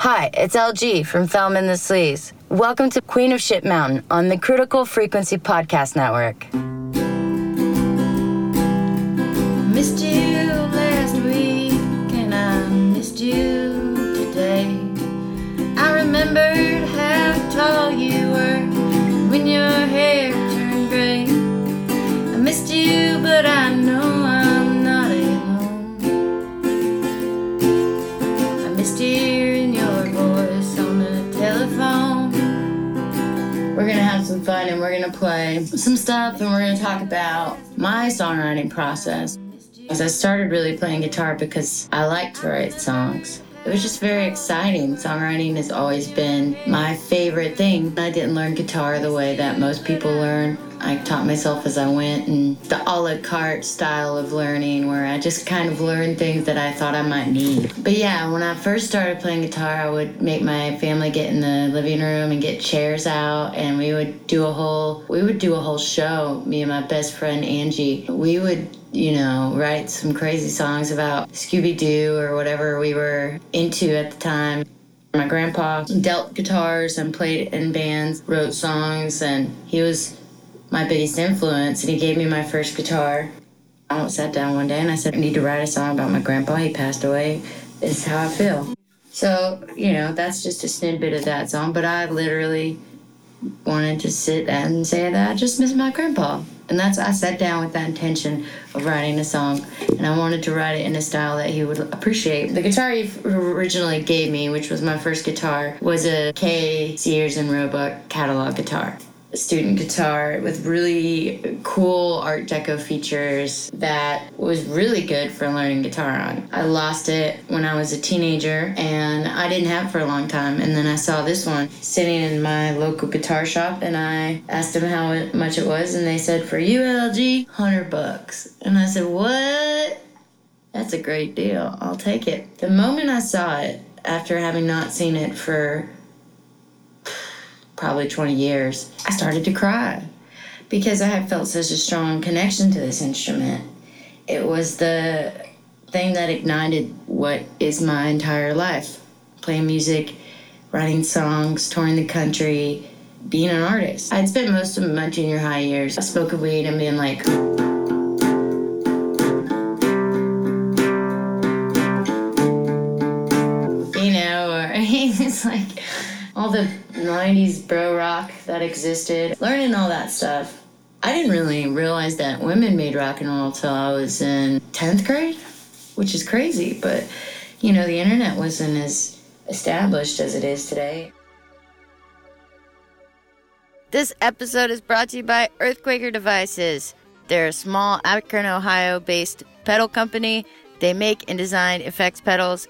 Hi, it's LG from Thelma and the Sleaze. Welcome to Queen of Shit Mountain on the Critical Frequency Podcast Network. Fun and we're gonna play some stuff and we're gonna talk about my songwriting process. As I started really playing guitar because I like to write songs. It was just very exciting. Songwriting has always been my favorite thing. I didn't learn guitar the way that most people learn. I taught myself as I went, and the a la carte style of learning, where I just kind of learned things that I thought I might need. But yeah, when I first started playing guitar, I would make my family get in the living room and get chairs out, and we would do a whole we would do a whole show. Me and my best friend Angie, we would you know, write some crazy songs about Scooby Doo or whatever we were into at the time. My grandpa dealt guitars and played in bands, wrote songs, and he was my biggest influence. And he gave me my first guitar. I sat down one day and I said, I need to write a song about my grandpa. He passed away. This is how I feel. So, you know, that's just a snippet of that song, but I literally wanted to sit and say that I just miss my grandpa. And that's I sat down with that intention of writing a song, and I wanted to write it in a style that he would appreciate. The guitar he originally gave me, which was my first guitar, was a Kay Sears and Roebuck catalog guitar student guitar with really cool art deco features that was really good for learning guitar on. I lost it when I was a teenager and I didn't have for a long time and then I saw this one sitting in my local guitar shop and I asked them how much it was and they said for ULG 100 bucks. And I said, "What? That's a great deal. I'll take it." The moment I saw it after having not seen it for probably 20 years, I started to cry because I had felt such a strong connection to this instrument. It was the thing that ignited what is my entire life playing music, writing songs, touring the country, being an artist. I'd spent most of my junior high years smoking weed and being like, you know, or it's like all the 90s bro rock that existed, learning all that stuff. I didn't really realize that women made rock and roll till I was in 10th grade, which is crazy, but you know, the internet wasn't as established as it is today. This episode is brought to you by Earthquaker Devices. They're a small Akron, Ohio based pedal company. They make and design effects pedals,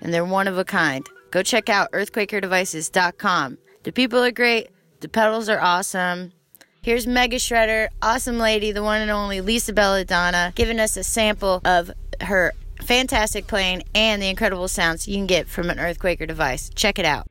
and they're one of a kind. Go check out earthquakerdevices.com. The people are great, the pedals are awesome. Here's Mega Shredder, awesome lady, the one and only Lisa Belladonna, giving us a sample of her fantastic playing and the incredible sounds you can get from an Earthquaker device. Check it out.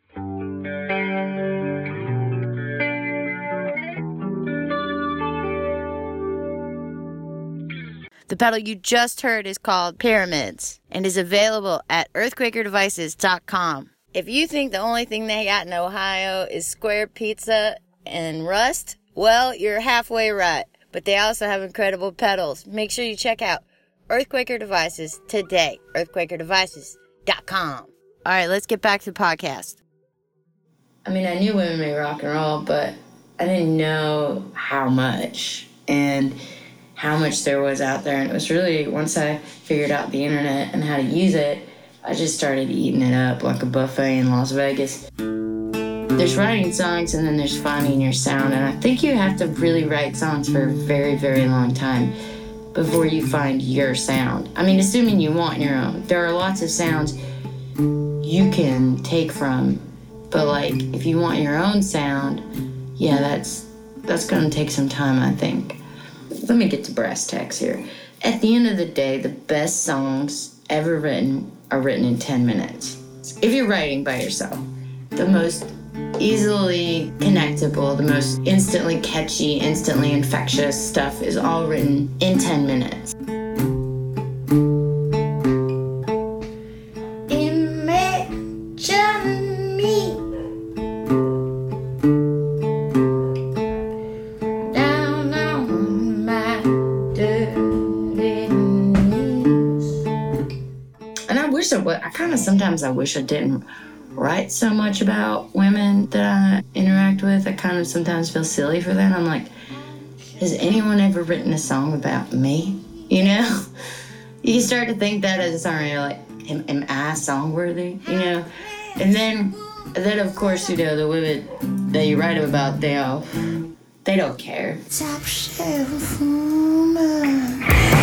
The pedal you just heard is called Pyramids and is available at earthquakerdevices.com. If you think the only thing they got in Ohio is square pizza and rust, well, you're halfway right. But they also have incredible pedals. Make sure you check out Earthquaker Devices today. Earthquakerdevices.com. All right, let's get back to the podcast. I mean, I knew women made rock and roll, but I didn't know how much and how much there was out there. And it was really once I figured out the internet and how to use it, I just started eating it up like a buffet in Las Vegas. There's writing songs and then there's finding your sound. And I think you have to really write songs for a very, very long time before you find your sound. I mean, assuming you want your own. There are lots of sounds you can take from, but like if you want your own sound, yeah, that's that's gonna take some time, I think. Let me get to brass tacks here. At the end of the day, the best songs ever written are written in 10 minutes. If you're writing by yourself, the most easily connectable, the most instantly catchy, instantly infectious stuff is all written in 10 minutes. Sometimes I wish I didn't write so much about women that I interact with. I kind of sometimes feel silly for that. I'm like, has anyone ever written a song about me? You know? You start to think that as a songwriter, like, am, am I song worthy? You know? And then, then of course, you know, the women that you write about, they all, they don't care. Top shelf woman.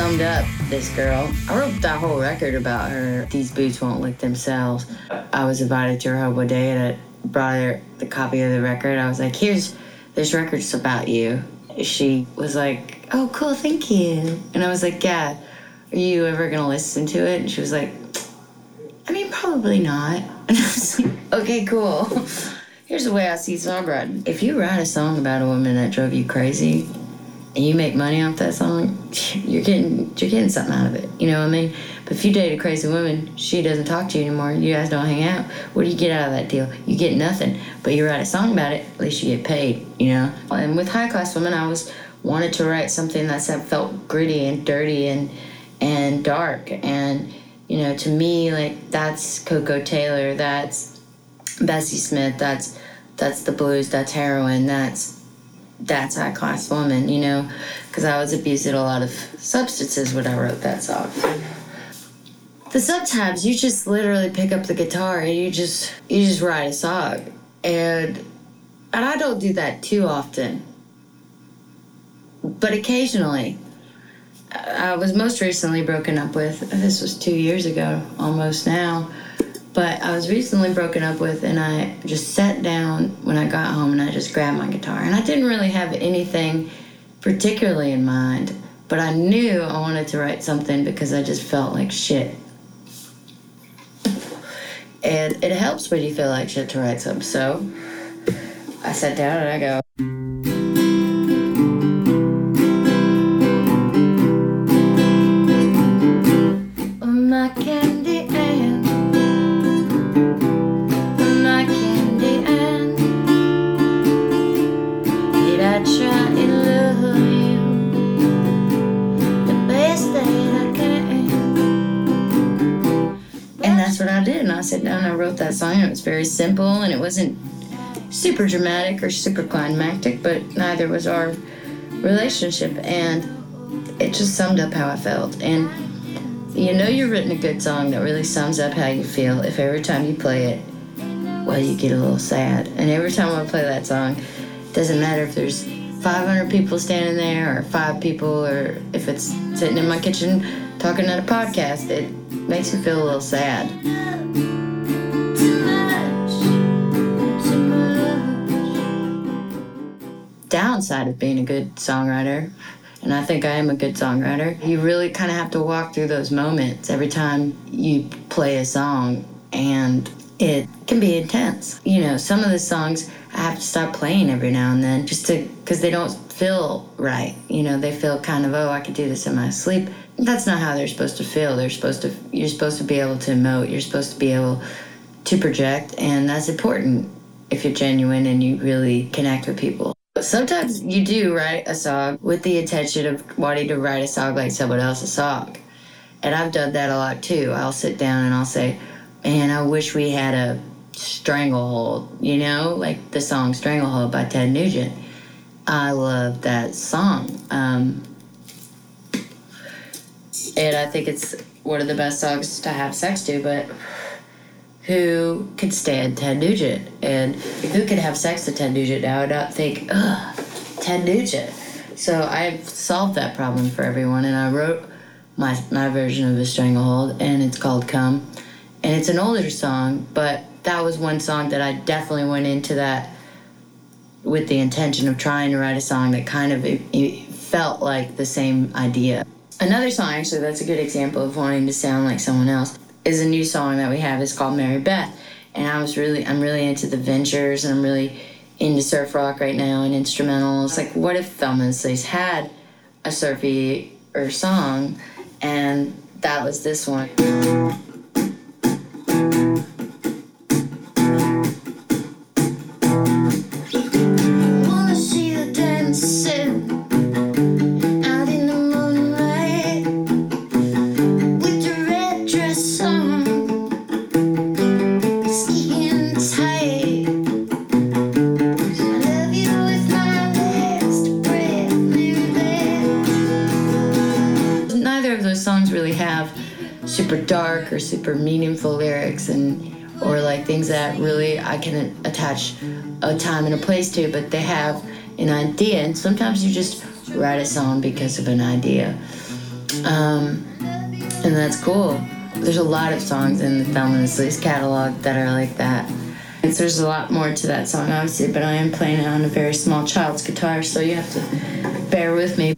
Summed up this girl. I wrote that whole record about her. These boots won't lick themselves. I was invited to her home one day and I brought her the copy of the record. I was like, here's this record's about you. She was like, oh, cool, thank you. And I was like, yeah, are you ever gonna listen to it? And she was like, I mean, probably not. And I was like, okay, cool. Here's the way I see songwriting. If you write a song about a woman that drove you crazy, and you make money off that song, you're getting you're getting something out of it. You know what I mean? But if you date a crazy woman, she doesn't talk to you anymore. You guys don't hang out. What do you get out of that deal? You get nothing. But you write a song about it. At least you get paid. You know. And with high class women, I was wanted to write something that felt gritty and dirty and and dark. And you know, to me, like that's Koko Taylor. That's Bessie Smith. That's that's the blues. That's heroin. That's that's high class woman, you know, because I was abused at a lot of substances when I wrote that song. The sometimes you just literally pick up the guitar and you just you just write a song, and and I don't do that too often, but occasionally. I was most recently broken up with. This was two years ago, almost now. But I was recently broken up with, and I just sat down when I got home and I just grabbed my guitar. And I didn't really have anything particularly in mind, but I knew I wanted to write something because I just felt like shit. And it helps when you feel like shit to write something. So I sat down and I go, was very simple and it wasn't super dramatic or super climactic, but neither was our relationship. And it just summed up how I felt. And you know, you've written a good song that really sums up how you feel if every time you play it, well, you get a little sad. And every time I play that song, doesn't matter if there's 500 people standing there or five people or if it's sitting in my kitchen talking at a podcast, it makes me feel a little sad. Downside of being a good songwriter, and I think I am a good songwriter, you really kind of have to walk through those moments every time you play a song, and it can be intense. You know, some of the songs I have to stop playing every now and then just to, because they don't feel right. You know, they feel kind of, oh, I could do this in my sleep. That's not how they're supposed to feel. They're supposed to, you're supposed to be able to emote, you're supposed to be able to project, and that's important if you're genuine and you really connect with people. Sometimes you do write a song with the intention of wanting to write a song like someone else's song. And I've done that a lot too. I'll sit down and I'll say, Man, I wish we had a stranglehold, you know, like the song Stranglehold by Ted Nugent. I love that song. Um, and I think it's one of the best songs to have sex to, but who could stand Ted Nugent? And who could have sex to Ted Nugent now and not think, ugh, Ted Nugent? So I've solved that problem for everyone, and I wrote my, my version of a stranglehold, and it's called Come. And it's an older song, but that was one song that I definitely went into that with the intention of trying to write a song that kind of it, it felt like the same idea. Another song, actually, that's a good example of wanting to sound like someone else, is a new song that we have. It's called Mary Beth, and I was really, I'm really into the Ventures, and I'm really into surf rock right now and instrumentals. Like, what if Thelma Sleaze had a surfy or song, And that was this one. Dark or super meaningful lyrics and or like things that really I can attach a time and a place to, but they have an idea. And sometimes you just write a song because of an idea. Um, and that's cool. There's a lot of songs in the Thelma Sleaze catalog that are like that. And there's a lot more to that song, obviously, but I am playing it on a very small child's guitar, so you have to bear with me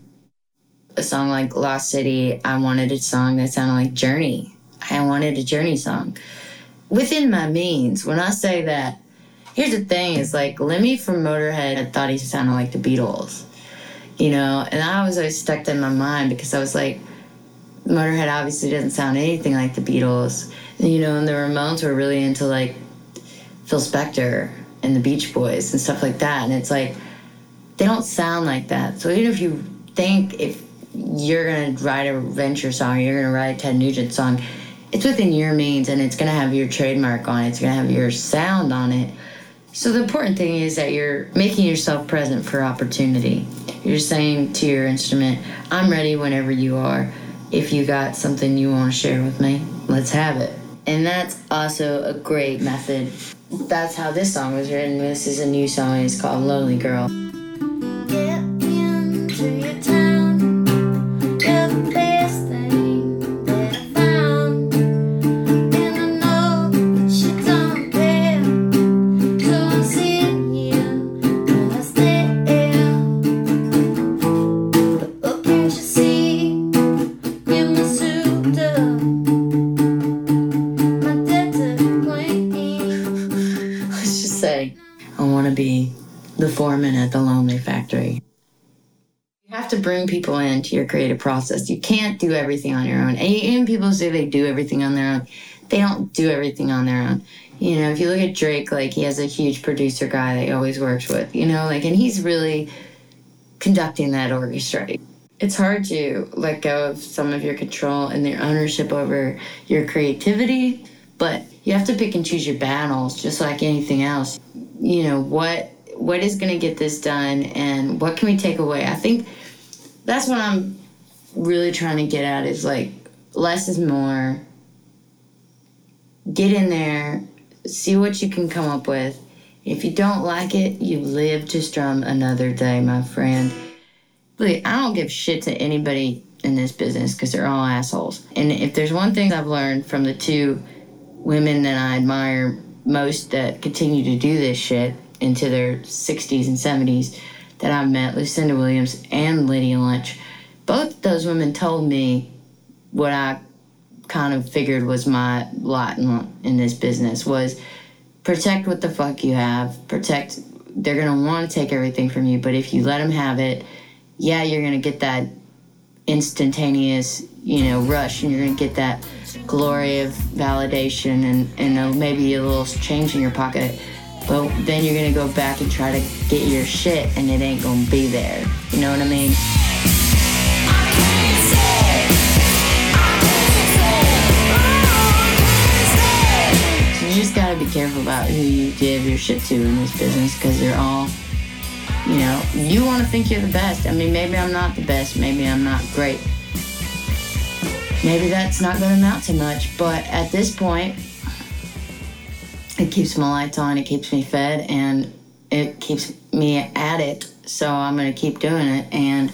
a song like Lost City, I wanted a song that sounded like Journey. I wanted a Journey song. Within my means, when I say that, here's the thing is like Lemmy from Motorhead, I thought he sounded like the Beatles. You know, and I was always stuck in my mind because I was like, Motorhead obviously doesn't sound anything like the Beatles. You know, and the Ramones were really into like Phil Spector and the Beach Boys and stuff like that. And it's like, they don't sound like that. So even if you think if you're gonna write a Venture song, you're gonna write a Ted Nugent song, it's within your means and it's gonna have your trademark on it. It's gonna have your sound on it. So the important thing is that you're making yourself present for opportunity. You're saying to your instrument, "I'm ready whenever you are. If you got something you want to share with me, let's have it." And that's also a great method. That's how this song was written. This is a new song. It's called "Lonely Girl." Bring people into your creative process. You can't do everything on your own. And even people say they do everything on their own. They don't do everything on their own. You know, if you look at Drake, like he has a huge producer guy that he always works with, you know, like, and he's really conducting that orchestra. It's hard to let go of some of your control and your ownership over your creativity, but you have to pick and choose your battles just like anything else. You know, what what is going to get this done and what can we take away? I think that's what I'm really trying to get at is like less is more. Get in there, see what you can come up with. If you don't like it, you live to strum another day, my friend. I don't give shit to anybody in this business because they're all assholes. And if there's one thing I've learned from the two women that I admire most that continue to do this shit into their 60s and 70s that I've met, Lucinda Williams and Lydia Lunch, both those women told me what I kind of figured was my lot in, in this business was protect what the fuck you have. Protect. They're gonna want to take everything from you, but if you let them have it, yeah, you're gonna get that instantaneous, you know, rush, and you're gonna get that glory of validation and and uh, maybe a little change in your pocket. But then you're gonna go back and try to get your shit, and it ain't gonna be there. You know what I mean? You just gotta be careful about who you give your shit to in this business because they're all, you know, you want to think you're the best. I mean, maybe I'm not the best, maybe I'm not great. Maybe that's not gonna amount to much, but at this point, it keeps my lights on, it keeps me fed, and it keeps me at it. So I'm gonna keep doing it, and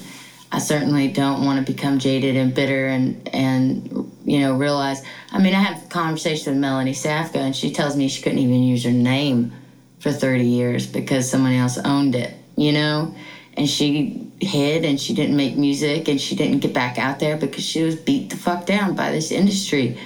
I certainly don't want to become jaded and bitter and and you know realize. I mean, I have conversations with Melanie Safka, and she tells me she couldn't even use her name for 30 years because someone else owned it. You know, and she hid and she didn't make music and she didn't get back out there because she was beat the fuck down by this industry.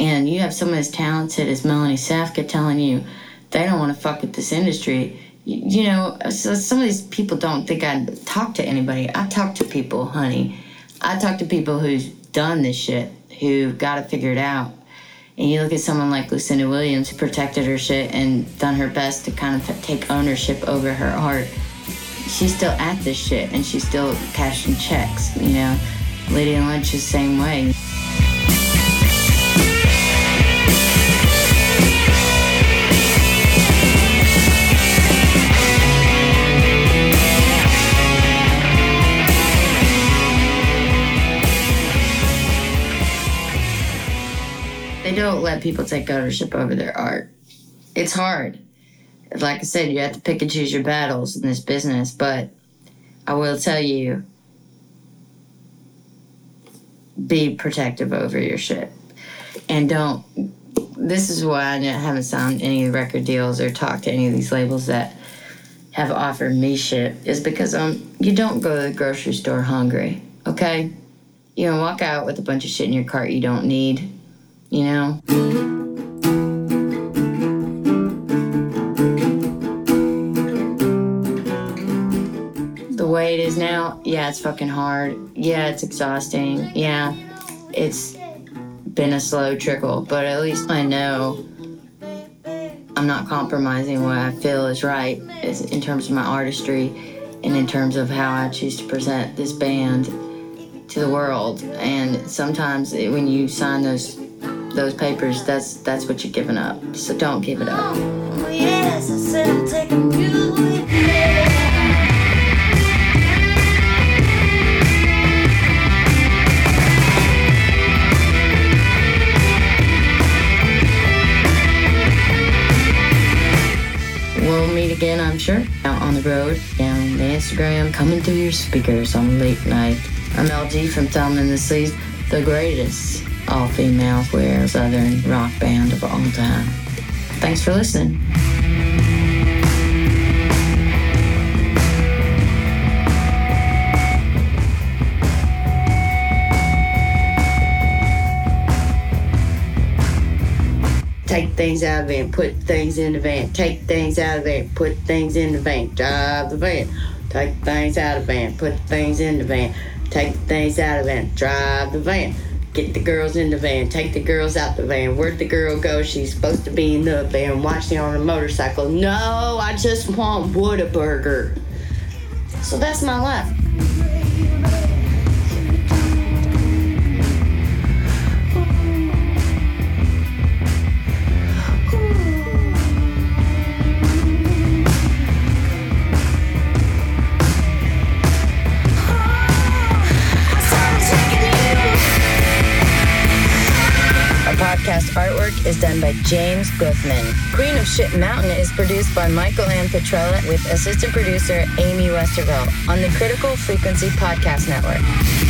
And you have someone as talented as Melanie Safka telling you they don't want to fuck with this industry. You, you know, so some of these people don't think I talk to anybody. I talk to people, honey. I talk to people whose done this shit, who got it figured out. And you look at someone like Lucinda Williams, who protected her shit and done her best to kind of take ownership over her art. She's still at this shit and she's still cashing checks, you know. Lydia Lunch is the same way. They don't let people take ownership over their art. It's hard. Like I said, you have to pick and choose your battles in this business, but I will tell you be protective over your shit. And don't. This is why I haven't signed any record deals or talked to any of these labels that have offered me shit, is because um you don't go to the grocery store hungry, okay? You don't walk out with a bunch of shit in your cart you don't need, you know? the way it is now, yeah, it's fucking hard. Yeah, it's exhausting. Yeah, it's been a slow trickle, but at least I know I'm not compromising what I feel is right in terms of my artistry and in terms of how I choose to present this band to the world. And sometimes when you sign those those papers, that's that's what you're giving up. So don't give it up. Oh, yes, I said I'm taking you. We'll meet again, I'm sure, out on the road, down the Instagram, coming through your speakers on late night. I'm LG from Thelma and the Sleaze, the greatest all-female queer southern rock band of all time. Thanks for listening. Take things out of the van, put things in the van. Take things out of the van, put things in the van. Drive the van. Take things out of the van, put things in the van. Take things out of the van, drive the van. Get the girls in the van, take the girls out the van. Where'd the girl go? She's supposed to be in the van, watching on a motorcycle. No, I just want Whataburger. So that's my life. By James Guthman. Queen of Shit Mountain is produced by Michael Ann Petrella with assistant producer Amy Westervelt on the Critical Frequency Podcast Network.